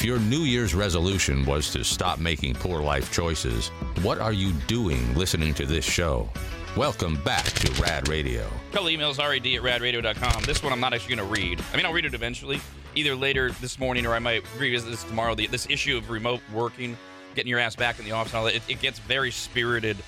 If your New Year's resolution was to stop making poor life choices, what are you doing listening to this show? Welcome back to Rad Radio. A couple emails, rad at radradio.com. This one I'm not actually going to read. I mean, I'll read it eventually, either later this morning or I might revisit this tomorrow. The, this issue of remote working, getting your ass back in the office, and all that, it, it gets very spirited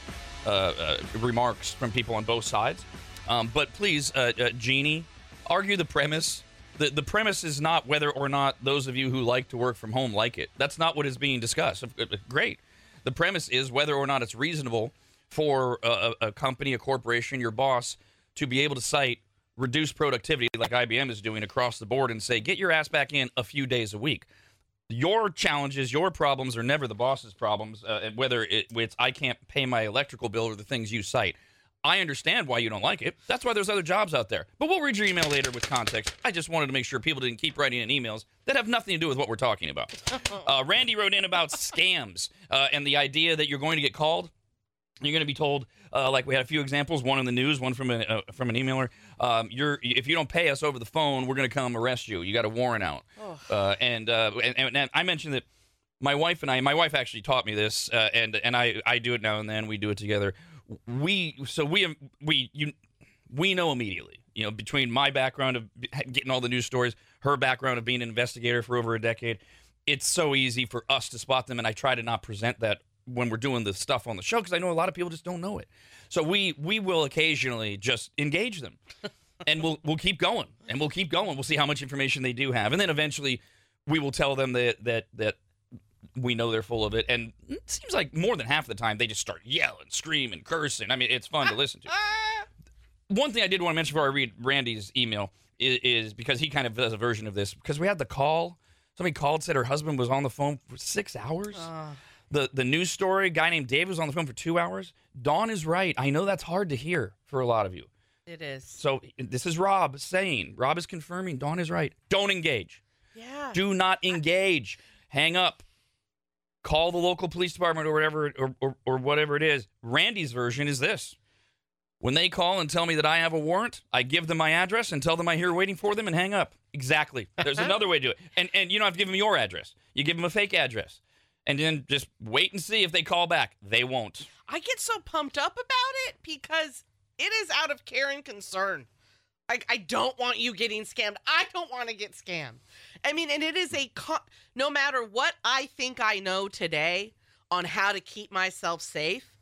uh, uh, remarks from people on both sides. Um, but please, uh, uh, Jeannie, argue the premise. The, the premise is not whether or not those of you who like to work from home like it. That's not what is being discussed. Uh, Great. The premise is whether or not it's reasonable for a, a company, a corporation, your boss to be able to cite reduced productivity like IBM is doing across the board and say, get your ass back in a few days a week. Your challenges, your problems are never the boss's problems, uh, whether it, it's I can't pay my electrical bill or the things you cite. I understand why you don't like it. That's why there's other jobs out there. But we'll read your email later with context. I just wanted to make sure people didn't keep writing in emails that have nothing to do with what we're talking about. Uh, Randy wrote in about scams uh, and the idea that you're going to get called. You're going to be told, uh, like we had a few examples, one in the news, one from a, uh, from an emailer. Um, you're if you don't pay us over the phone, we're going to come arrest you. You got a warrant out. Uh, and, uh, and, and and I mentioned that my wife and I, my wife actually taught me this, uh, and and I I do it now and then. We do it together. We so we um, we you we know immediately. You know, between my background of getting all the news stories, her background of being an investigator for over a decade, it's so easy for us to spot them. And I try to not present that when we're doing the stuff on the show because I know a lot of people just don't know it. So we we will occasionally just engage them, and we'll we'll keep going and we'll keep going. We'll see how much information they do have, and then eventually we will tell them that that that we know they're full of it. And it seems like more than half of the time they just start yelling, screaming, cursing. I mean, it's fun to listen to. Ah. One thing I did want to mention before I read Randy's email is, is because he kind of does a version of this because we had the call. Somebody called said her husband was on the phone for six hours. The the news story guy named Dave was on the phone for two hours. Dawn is right. I know that's hard to hear for a lot of you. It is. So this is Rob saying. Rob is confirming. Dawn is right. Don't engage. Yeah. Do not engage. Hang up. Call the local police department or whatever or, or, or whatever it is. Randy's version is this. When they call and tell me that I have a warrant, I give them my address and tell them I'm here waiting for them and hang up. Exactly. There's another way to do it. And and you don't have to give them your address. You give them a fake address. And then just wait and see if they call back. They won't. I get so pumped up about it because it is out of care and concern. I, I don't want you getting scammed. I don't want to get scammed. I mean, and it is a con- no matter what I think I know today on how to keep myself safe,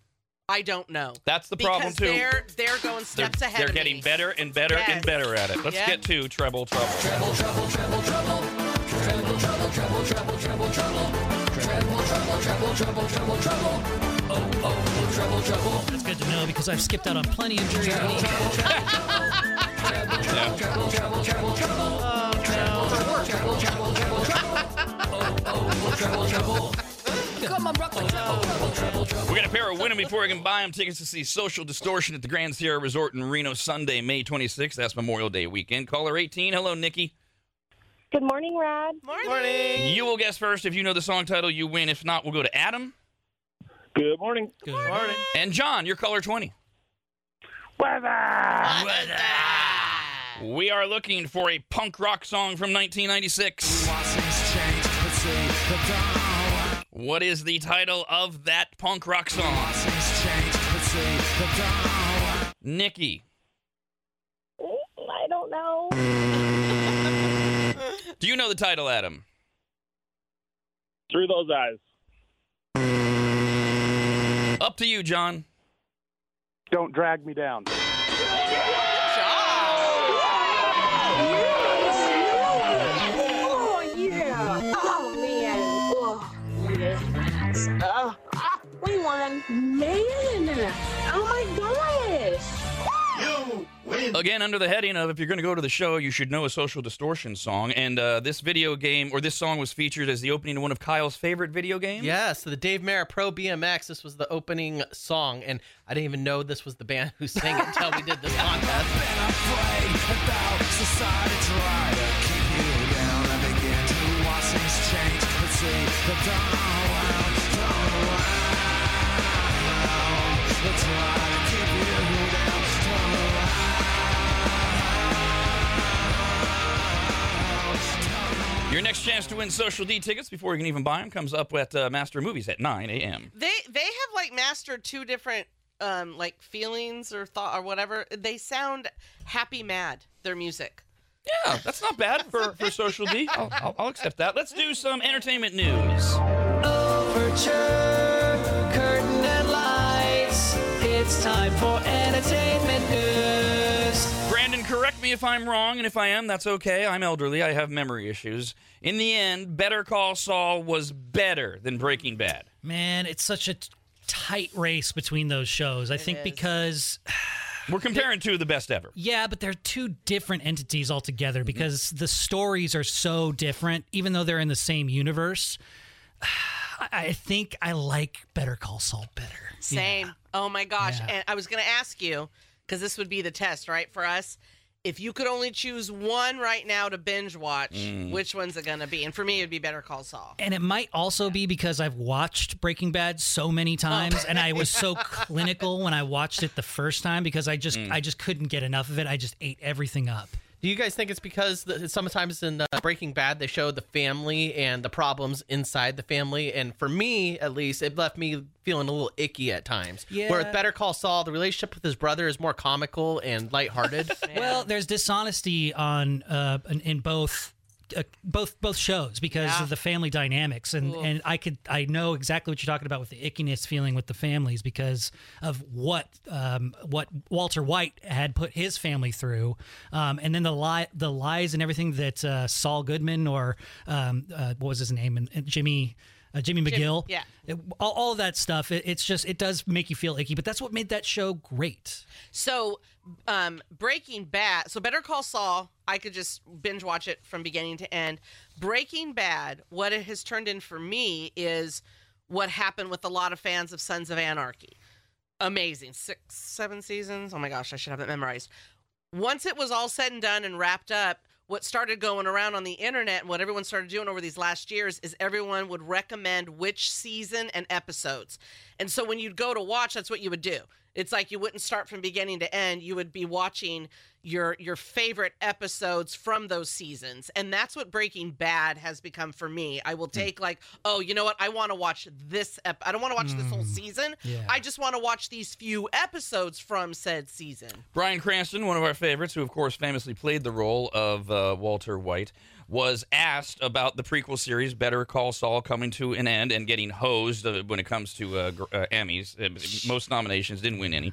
I don't know. That's the problem because too. they're they're going They're, steps ahead. they're of getting me. better and better and better at it. Let's Yeah. get to treble trouble. Treble trouble treble trouble. Treble trouble treble treble treble trouble. Treble trouble treble treble treble trouble. Oh oh treble trouble. That's good to know because I've skipped out on plenty of jury duty. We're going to pair a winner before we can buy them tickets to see Social Distortion at the Grand Sierra Resort in Reno Sunday, May 26th. That's Memorial Day weekend. Caller 18. Hello, Nikki. Good morning, Rad. Morning. You will guess first. If you know the song title, you win. If not, we'll go to Adam. Good morning. Good morning. And John, you're caller 20. We are looking for a punk rock song from 1996. What is the title of that punk rock song? Nikki, I don't know. do you know the title, Adam? Through those eyes. Up to you, John. Don't drag me down. Yes. Uh, ah, we won. Man. Oh, my gosh. You win. Again, under the heading of if you're going to go to the show, you should know a social distortion song. And uh, this video game or this song was featured as the opening to one of Kyle's favorite video games. Yeah, so the Dave Mirra Pro BMX, this was the opening song, and I didn't even know this was the band who sang it until we did this contest. Your next chance to win Social D tickets before you can even buy them comes up at uh, Master Movies at 9 a.m. They they have like mastered two different um like feelings or thought or whatever. They sound happy mad. Their music. Yeah, that's not bad for, for Social D. I'll, I'll, I'll accept that. Let's do some entertainment news. Overture, curtain and lights. It's time for entertainment news. Brandon, correct me if I'm wrong, and if I am, that's okay. I'm elderly. I have memory issues. In the end, Better Call Saul was better than Breaking Bad. Man, it's such a t- tight race between those shows. I think is. because We're comparing two of the best ever. Yeah, but they're two different entities altogether mm-hmm. because the stories are so different, even though they're in the same universe. I I think I like Better Call Saul better. Same. Oh my gosh. Yeah. And I was going to ask you, because this would be the test, right, for us. If you could only choose one right now to binge watch, Mm. which one's it going to be? And for me, it'd be Better Call Saul. And it might also be because I've watched Breaking Bad so many times and I was so clinical when I watched it the first time because I just I just couldn't get enough of it. I just ate everything up. Do you guys think it's because the, sometimes in uh, Breaking Bad they show the family and the problems inside the family, and for me at least, it left me feeling a little icky at times. Where with Better Call Saul, the relationship with his brother is more comical and lighthearted. Well, there's dishonesty on uh, in both uh, both both shows because Yeah. of the family dynamics, and Ooh. and I could I know exactly what you're talking about with the ickiness feeling with the families because of what um, what Walter White had put his family through, um, and then the lie the lies and everything that uh, Saul Goodman or um, uh, what was his name and, and Jimmy. Uh, Jimmy McGill, yeah. It- all, all of that stuff. It, it's just it does make you feel icky, but that's what made that show great. So, um, Breaking Bad. So, Better Call Saul. I could just binge watch it from beginning to end. Breaking Bad. What it has turned in for me is what happened with a lot of fans of Sons of Anarchy. Amazing, six, seven seasons. Oh my gosh, I should have that memorized. Once it was all said and done and wrapped up, what started going around on the internet and what everyone started doing over these last years is everyone would recommend which season and episodes. And so when you'd go to watch, that's what you would do. It's like you wouldn't start from beginning to end. You would be watching your your favorite episodes from those seasons. And that's what Breaking Bad has become for me. I will take like, oh, you know what? I want to watch this ep- I don't want to watch this whole season. yeah. I just want to watch these few episodes from said season. Bryan Cranston, one of our favorites, who of course famously played the role of uh, Walter White, was asked about the prequel series Better Call Saul coming to an end and getting hosed uh, when it comes to uh, uh, Emmys. Uh, most nominations, didn't win any.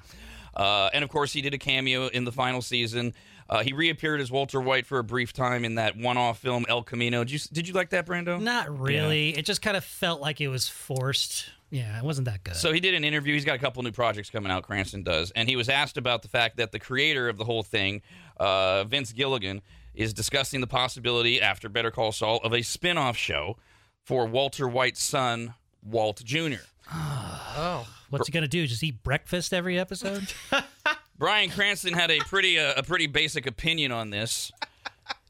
Uh, and of course, he did a cameo in the final season. Uh, he reappeared as Walter White for a brief time in that one-off film El Camino. Did you, did you like that, Brando? Not really. It just kind of felt like it was forced. Yeah, it wasn't that good. So he did an interview. He's got a couple new projects coming out. Cranston does, and he was asked about the fact that the creator of the whole thing, uh, Vince Gilligan, is discussing the possibility after Better Call Saul of a spin-off show for Walter White's son, Walt Jr. oh, What's he gonna do? Just eat breakfast every episode? Bryan Cranston had a pretty uh, a pretty basic opinion on this.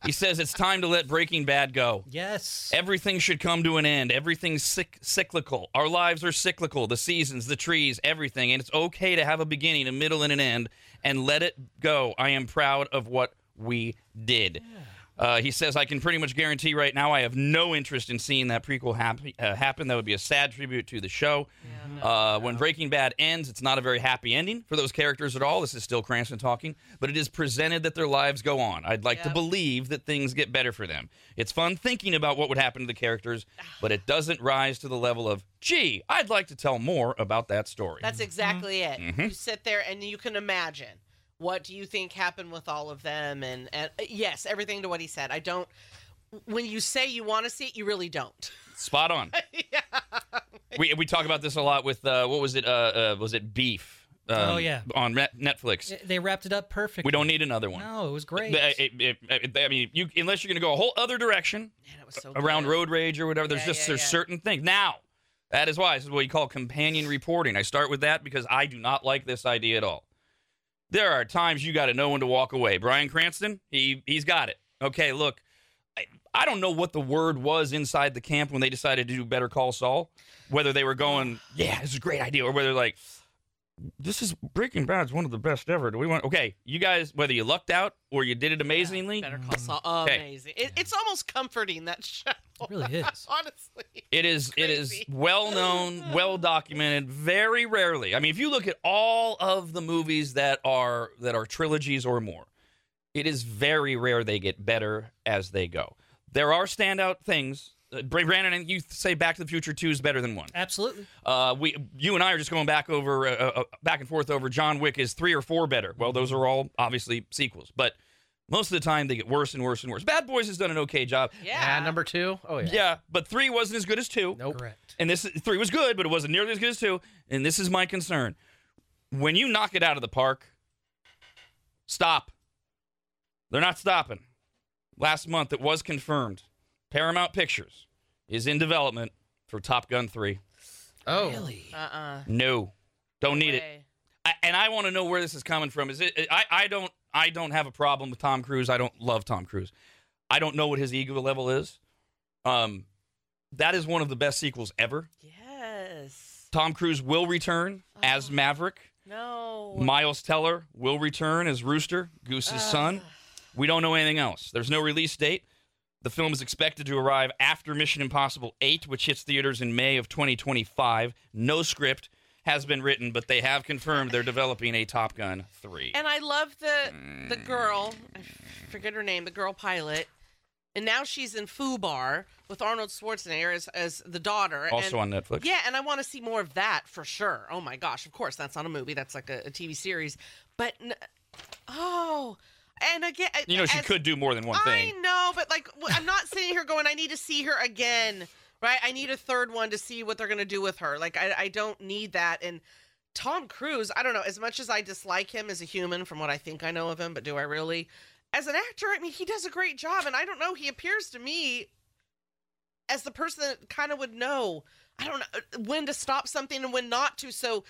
He says it's time to let Breaking Bad go. yes. Everything should come to an end. Everything's cyc- cyclical. Our lives are cyclical. The seasons, the trees, everything. And it's okay to have a beginning, a middle, and an end, and let it go. I am proud of what we did. Uh, he says, I can pretty much guarantee right now I have no interest in seeing that prequel hap- uh, happen. That would be a sad tribute to the show. uh, when Breaking Bad ends, it's not a very happy ending for those characters at all. This is still Cranston talking, but it is presented that their lives go on. I'd like to believe that things get better for them. It's fun thinking about what would happen to the characters, but it doesn't rise to the level of, gee, I'd like to tell more about that story. That's exactly it. Mhm. You sit there and you can imagine what do you think happened with all of them, and, and uh, yes, everything to what he said. I don't. When you say you want to see it, you really don't. Spot on. yeah. We, we talk about this a lot with, uh, what was it? Uh, uh, was it Beef? Um, Oh, yeah. On Netflix. They wrapped it up perfectly. We don't need another one. No, it was great. It- it- it- it- I mean, you unless you're going to go a whole other direction Man, it was so around good. road rage or whatever, there's just yeah, there's yeah. certain things. Now, that is why this is what you call companion reporting. I start with that because I do not like this idea at all. There are times you got to know when to walk away. Bryan Cranston, he he's got it. Okay, look, I, I don't know what the word was inside the camp when they decided to do Better Call Saul. Whether they were going, yeah, this is a great idea, or whether like, this is Breaking Bad's one of the best ever. Do we want? Okay, you guys, whether you lucked out or you did it amazingly, Better Call mm-hmm. Saul, Okay. amazing. It, it's almost comforting that show. It really is. Honestly, It is it is well known, well documented. Very rarely. I mean, if you look at all of the movies that are that are trilogies or more, it is very rare they get better as they go. There are standout things. Uh, Brandon, and you say Back to the Future Two is better than one. Absolutely. Uh, we, you and I are just going back over, uh, uh, back and forth over John Wick is three or four better. Well, those are all obviously sequels, but most of the time they get worse and worse and worse. Bad Boys has done an okay job. yeah. Yeah, number two. Oh yeah. Yeah, but three wasn't as good as two. Nope. Correct. And this three was good, but it wasn't nearly as good as two. And this is my concern: when you knock it out of the park, stop. They're not stopping. Last month, it was confirmed. Paramount Pictures is in development for Top Gun three. Oh. Really? Uh-uh. No, don't need it. I, and I want to know where this is coming from. Is it? I, I don't. I don't have a problem with Tom Cruise. I don't love Tom Cruise. I don't know what his ego level is. Um, that is one of the best sequels ever. Yes. Tom Cruise will return as Maverick. No. Miles Teller will return as Rooster, Goose's son. We don't know anything else. There's no release date. The film is expected to arrive after Mission Impossible 8, which hits theaters in May of 2025. No script has been written, but they have confirmed they're developing a Top Gun 3. And I love the the mm. girl. I forget her name. The girl pilot. And now she's in Fubar with Arnold Schwarzenegger as, as the daughter. Also and, on Netflix. Yeah, and I want to see more of that for sure. Oh my gosh! Of course, that's not a movie. That's like a, a TV series. But n- oh, and again, You know, she as- could do more than one thing. I know, but like, I'm not sitting here going, I need to see her again, right? I need a third one to see what they're gonna do with her. Like, I, I don't need that. And Tom Cruise, I don't know. As much as I dislike him as a human, from what I think I know of him, but do I really? As an actor, I mean, he does a great job, and I don't know. He appears to me as the person that kind of would know. I don't know when to stop something and when not to. So.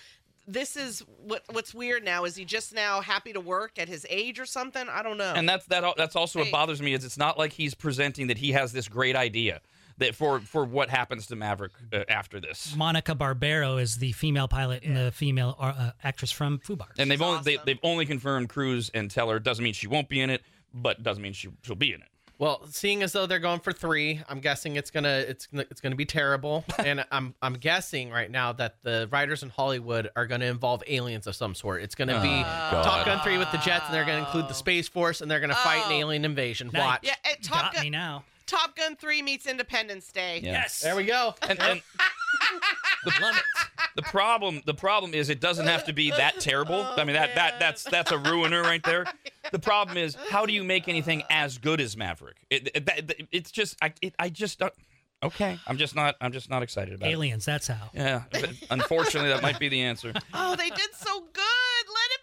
This is what what's weird now. Is he just now happy to work at his age or something? I don't know. And that's that. That's also Hey. what bothers me is it's not like he's presenting that he has this great idea that for for what happens to Maverick uh, after this. Monica Barbaro is the female pilot and the female uh, actress from Fubar. And they've She's only they, awesome. they've only confirmed Cruise and Teller. Doesn't mean she won't be in it, but doesn't mean she she'll be in it. Well, seeing as though they're going for three, I'm guessing it's gonna it's gonna, it's gonna be terrible. and I'm I'm guessing right now that the writers in Hollywood are gonna involve aliens of some sort. It's gonna be oh, Top Gun three with the jets, and they're gonna include the Space Force, and they're gonna fight an Oh. alien invasion. Nice. Watch. yeah, and Top Got Gun, me now. Top Gun 3 meets Independence Day. Yeah. Yes. There we go. And, and Love it. The problem the problem is it doesn't have to be that terrible. I mean that that that's that's a ruiner right there. The problem is how do you make anything as good as Maverick? It, it, that- it's just I it, I just don't. Okay, I'm just not I'm just not excited about it. Aliens. That's how. Yeah, but unfortunately that might be the answer. Oh, they did so good. Let it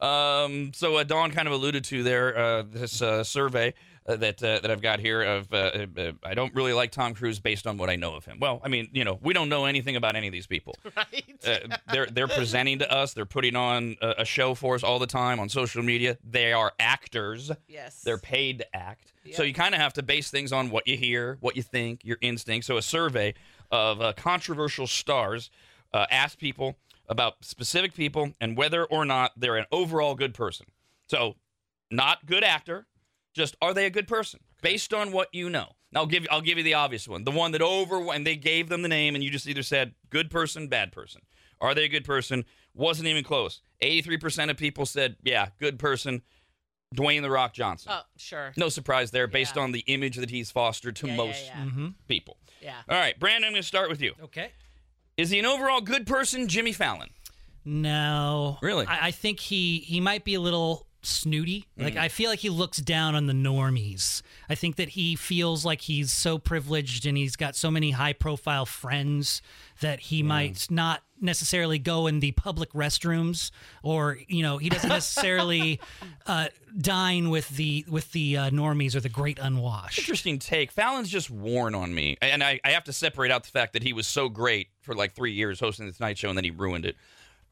be. Um, so uh, Dawn kind of alluded to there uh, this uh, survey uh, that uh, that I've got here of uh, uh, I don't really like Tom Cruise based on what I know of him. Well, I mean, you know, we don't know anything about any of these people. Right? Uh, they're they're presenting to us. They're putting on a, a show for us all the time on social media. They are actors. yes. They're paid to act. So you kind of have to base things on what you hear, what you think, your instinct. So a survey of uh, controversial stars uh, asked people about specific people and whether or not they're an overall good person. So not good actor, just are they a good person based on what you know. Now, I'll give I'll give you the obvious one, the one that over and they gave them the name and you just either said good person, bad person. Are they a good person? Wasn't even close. Eighty three percent of people said yeah, good person. Dwayne the Rock Johnson. Oh, sure. No surprise there, based Yeah. on the image that he's fostered to Yeah, yeah, most yeah. Mm-hmm. people. Yeah. All right, Brandon, I'm going to start with you. Okay. Is he an overall good person, Jimmy Fallon? No. Really? I, I think he he might be a little snooty. Mm. Like I feel like he looks down on the normies. I think that he feels like he's so privileged and he's got so many high profile friends that he might not necessarily go in the public restrooms or you know he doesn't necessarily uh, dine with the with the uh, normies or the great unwashed. Interesting take. Fallon's just worn on me. And I, I have to separate out the fact that he was so great for like three years hosting this night show and then he ruined it.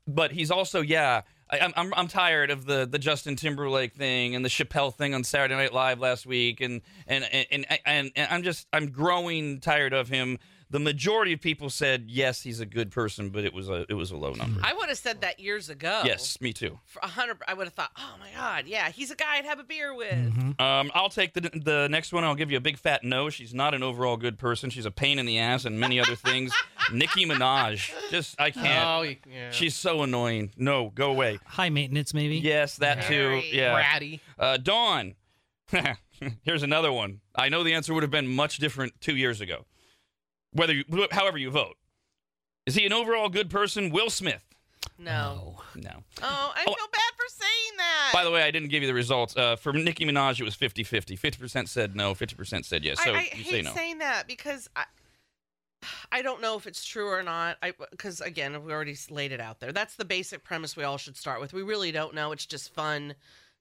But he's also, yeah, I, I'm, I'm, tired of the, the Justin Timberlake thing and the Chappelle thing on Saturday Night Live last week. And, and, and, and, and, and I'm just, I'm growing tired of him The majority of people said yes, he's a good person, but it was a it was a low number. I would have said that years ago. Yes, me too. For a hundred, I would have thought, oh my god, yeah, he's a guy I'd have a beer with. Mm-hmm. Um, I'll take the the next one. I'll give you a big fat no. She's not an overall good person. She's a pain in the ass and many other things. Nicki Minaj, just I can't. Oh, yeah. She's so annoying. No, go away. High maintenance, maybe. Yes, that too. Yeah. bratty. Uh, Dawn. Here's another one. I know the answer would have been much different two years ago. Whether you, however you vote, is he an overall good person? Will Smith. No. No. Oh, I Oh. feel bad for saying that. By the way, I didn't give you the results. Uh, for Nicki Minaj, it was 50 50. 50% said no, 50% said yes. So I, I you hate say no. saying that because I, I don't know if it's true or not. I because again, we already laid it out there. That's the basic premise we all should start with. We really don't know. It's just fun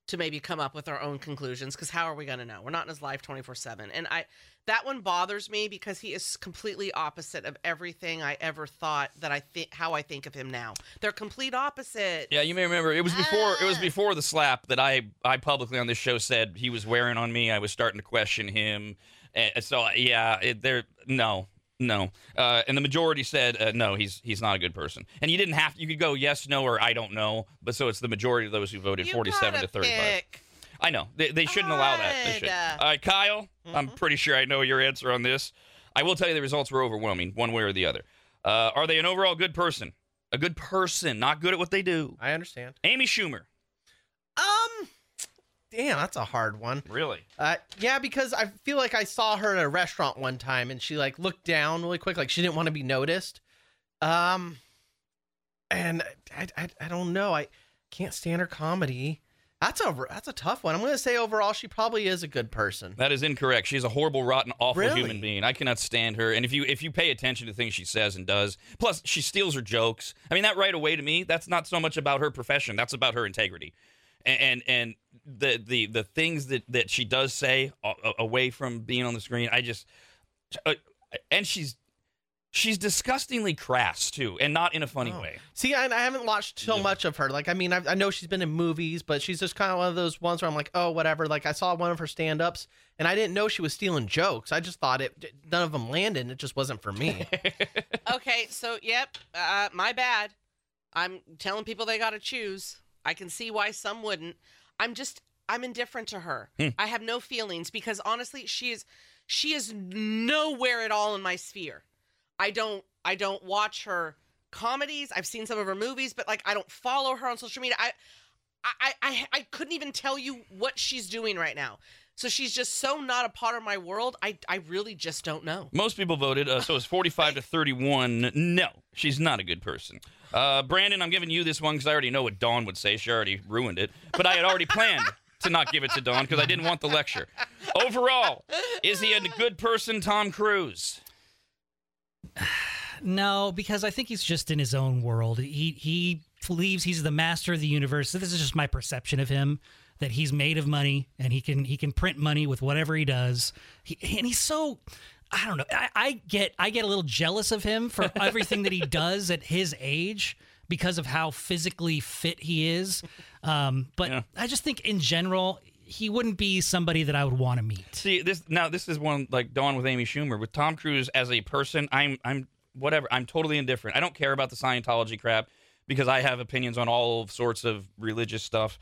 to maybe come up with our own conclusions. Because how are we going to know? We're not in his life twenty four seven. And I that one bothers me because he is completely opposite of everything I ever thought that I think how I think of him now. They're complete opposite. Yeah, you may remember it was before it was Ah. before the slap that I I publicly on this show said he was wearing on me. I was starting to question him. And so yeah, it, there no. No, uh, and the majority said uh, no. He's he's not a good person, and you didn't have to. You could go yes, no, or I don't know. But so it's the majority of those who voted, You forty-seven gotta to thirty-five. pick. I know they, they shouldn't allow that. They should. God. All right, Kyle, I'm Mm-hmm. pretty sure I know your answer on this. I will tell you the results were overwhelming, one way or the other. Uh, are they an overall good person? A good person, not good at what they do. I understand. Amy Schumer. Damn, that's a hard one. Really? Uh, yeah, because I feel like I saw her at a restaurant one time and she like looked down really quick, like she didn't want to be noticed. Um, and I, I, I don't know. I can't stand her comedy. That's a that's a tough one. I'm gonna say overall she probably is a good person. That is incorrect. She's a horrible, rotten, awful Really? human being. I cannot stand her. And if you if you pay attention to things she says and does, plus she steals her jokes. I mean, that right away to me, that's not so much about her profession. That's about her integrity. And and, and the the the things that that she does say a- a- away from being on the screen, I just uh, and she's she's disgustingly crass too, and not in a funny Oh. way. See, I, I haven't watched so Yeah. much of her. Like, I mean, I, I know she's been in movies, but she's just kind of one of those ones where I'm like, oh, whatever. Like, I saw one of her stand ups and I didn't know she was stealing jokes. I just thought it, none of them landed. and It just wasn't for me. Okay, so yep, uh, my bad. I'm telling people they got to choose. I can see why some wouldn't. I'm just I'm indifferent to her. Hmm. I have no feelings because honestly, she is she is nowhere at all in my sphere. I don't I don't watch her comedies. I've seen some of her movies, but like I don't follow her on social media. I I I, I couldn't even tell you what she's doing right now. So she's just so not a part of my world. I I really just don't know. Most people voted, uh, so it's 45 to 31. No, she's not a good person. Uh, Brandon, I'm giving you this one because I already know what Dawn would say. She already ruined it. But I had already planned to not give it to Dawn because I didn't want the lecture. Overall, is he a good person, Tom Cruise? No, because I think he's just in his own world. He he believes he's the master of the universe. This is just my perception of him that he's made of money and he can he can print money with whatever he does. He, and he's so I don't know. I, I get I get a little jealous of him for everything that he does at his age because of how physically fit he is. Um, but Yeah. I just think in general he wouldn't be somebody that I would want to meet. See, this now this is one like Dawn with Amy Schumer. With Tom Cruise as a person, I'm I'm whatever. I'm totally indifferent. I don't care about the Scientology crap because I have opinions on all sorts of religious stuff.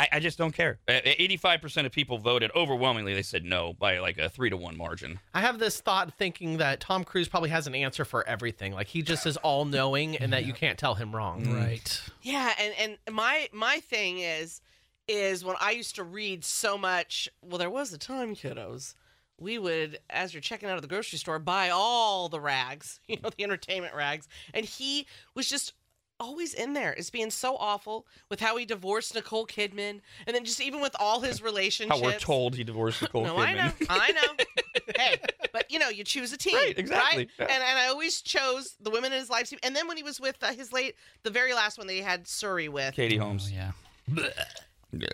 I, I just don't care. Eighty-five percent of people voted overwhelmingly. They said no by like a three to one margin. I have this thought thinking that Tom Cruise probably has an answer for everything. Like, he just is all knowing and that you can't tell him wrong. Mm. Right. Yeah, and and my my thing is is when I used to read so much. Well, there was a time, kiddos. We would, as you're checking out of the grocery store, buy all the rags, you know, the entertainment rags, and he was just always in there as being so awful with how he divorced Nicole Kidman, and then just even with all his relationships. How we're told he divorced Nicole No, Kidman. I know, I know. hey, but you know, you choose a team, Right, exactly. right? Yeah. And and I always chose the women in his life team. And then when he was with uh, his late, the very last one that he had Suri with, Katie Holmes. Oh, yeah.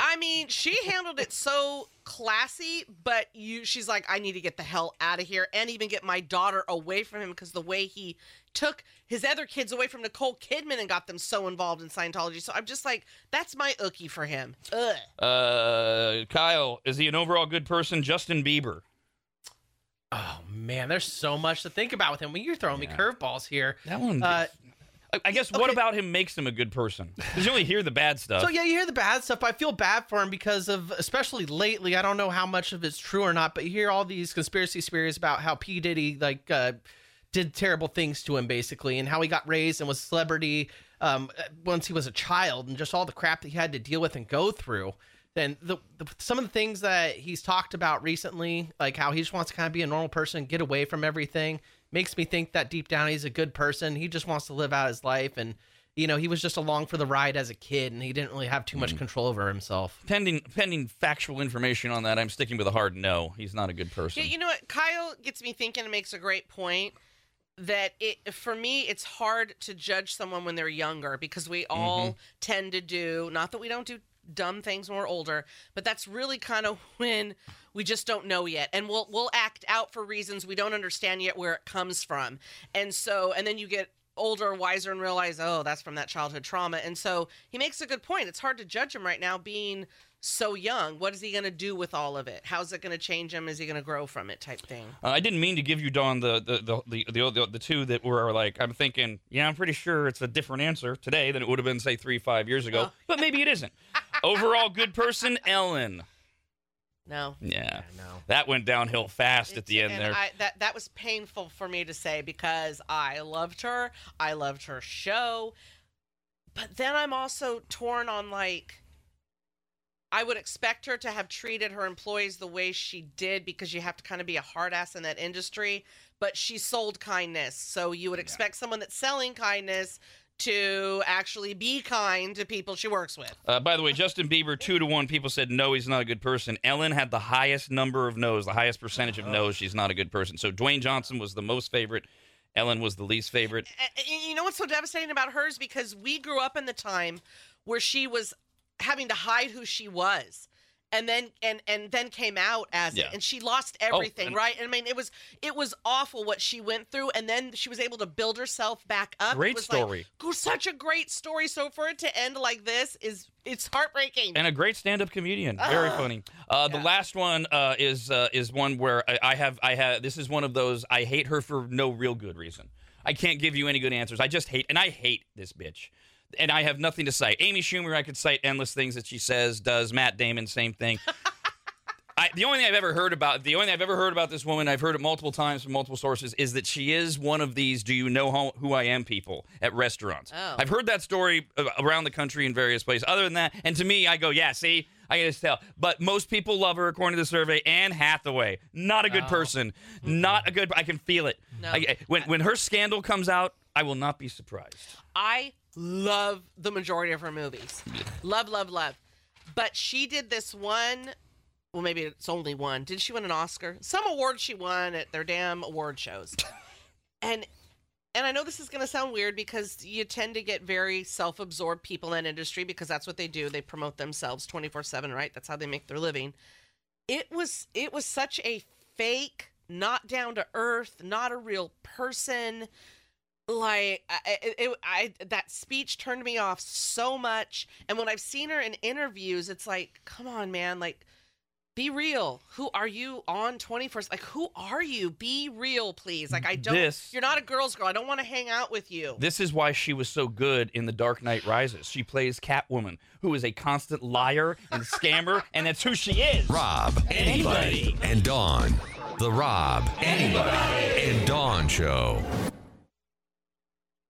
I mean, she handled it so classy, but you, she's like, I need to get the hell out of here, and even get my daughter away from him because the way he took his other kids away from Nicole Kidman and got them so involved in Scientology. So I'm just like, that's my ookie for him. Ugh. Uh, Kyle, is he an overall good person? Justin Bieber. Oh man, there's so much to think about with him. When you're throwing me curveballs here. That one. Uh, I- guess what okay. about him makes him a good person? Because you only hear the bad stuff. So yeah, you hear the bad stuff. I feel bad for him because of, especially lately. I don't know how much of it's true or not, but you hear all these conspiracy theories about how P Diddy like uh, did terrible things to him, basically, and how he got raised and was a celebrity um, once he was a child, and just all the crap that he had to deal with and go through. Then the, the some of the things that he's talked about recently, like how he just wants to kind of be a normal person, get away from everything, makes me think that deep down he's a good person. He just wants to live out his life and you know, he was just along for the ride as a kid and he didn't really have too much mm-hmm. control over himself. pending pending factual information on that, I'm sticking with a hard no. He's not a good person. Yeah, you know what? Kyle gets me thinking and makes a great point that it for me it's hard to judge someone when they're younger because we all mm-hmm. tend to do not that we don't do dumb things when we're older, but that's really kind of when we just don't know yet and we'll we'll act out for reasons we don't understand yet where it comes from. And so and then you get older, wiser and realize, "Oh, that's from that childhood trauma." And so he makes a good point. It's hard to judge him right now being so young. What is he going to do with all of it? How's it going to change him? Is he going to grow from it? Type thing. Uh, I didn't mean to give you Dawn the the the, the the the the two that were like I'm thinking. Yeah, I'm pretty sure it's a different answer today than it would have been say three five years ago. Oh. But maybe it isn't. Overall, good person, Ellen. No. Yeah, I know. that went downhill fast at the end there. I, that that was painful for me to say because I loved her. I loved her show, but then I'm also torn on like. I would expect her to have treated her employees the way she did because you have to kind of be a hard ass in that industry. But she sold kindness, so you would expect someone that's selling kindness to actually be kind to people she works with. Uh, by the way, Justin Bieber, two to one. People said no, he's not a good person. Ellen had the highest number of no's, the highest percentage of no's. She's not a good person. So Dwayne Johnson was the most favorite. Ellen was the least favorite. You know what's so devastating about hers because we grew up in the time where she was having to hide who she was and then and and then came out as Yeah. it and she lost everything and- right i mean it was it was awful what she went through and then she was able to build herself back up It Great was story. like, such a great story so for it to end like this is it's heartbreaking and a great stand-up comedian. Very Ah. funny. Uh, The last one uh, is uh, is one where I, I have I have this is one of those I hate her for no real good reason. I can't give you any good answers. I just hate and I hate this bitch. And I have nothing to cite. Amy Schumer, I could cite endless things that she says, does. Matt Damon, same thing. I, the only thing I've ever heard about the only thing I've ever heard about this woman, I've heard it multiple times from multiple sources, is that she is one of these "Do you know who I am?" people at restaurants. Oh. I've heard that story around the country in various places. Other than that, and to me, I go, "Yeah, see, I can just tell." But most people love her, according to the survey. Anne Hathaway, not a good No. person, not a good. I can feel it. No. I- when when her scandal comes out, I will not be surprised. I love the majority of her movies. Love, love, love. But she did this one. Well, maybe it's only one. Did she win an Oscar? Some award she won at their damn award shows. and and I know this is going to sound weird because you tend to get very self-absorbed people in industry because that's what they do. They promote themselves 24/7, right? That's how they make their living. It was it was such a fake, not down to earth, not a real person like I, it, it, I that speech turned me off so much and when i've seen her in interviews it's like come on man like be real who are you on 21st like who are you be real please like i don't This- you're not a girl's girl i don't want to hang out with you This is why she was so good in The Dark Knight Rises. She plays Catwoman, who is a constant liar and scammer, and that's who she is. Rob, anybody, and Dawn. The Rob, anybody, and Dawn Show.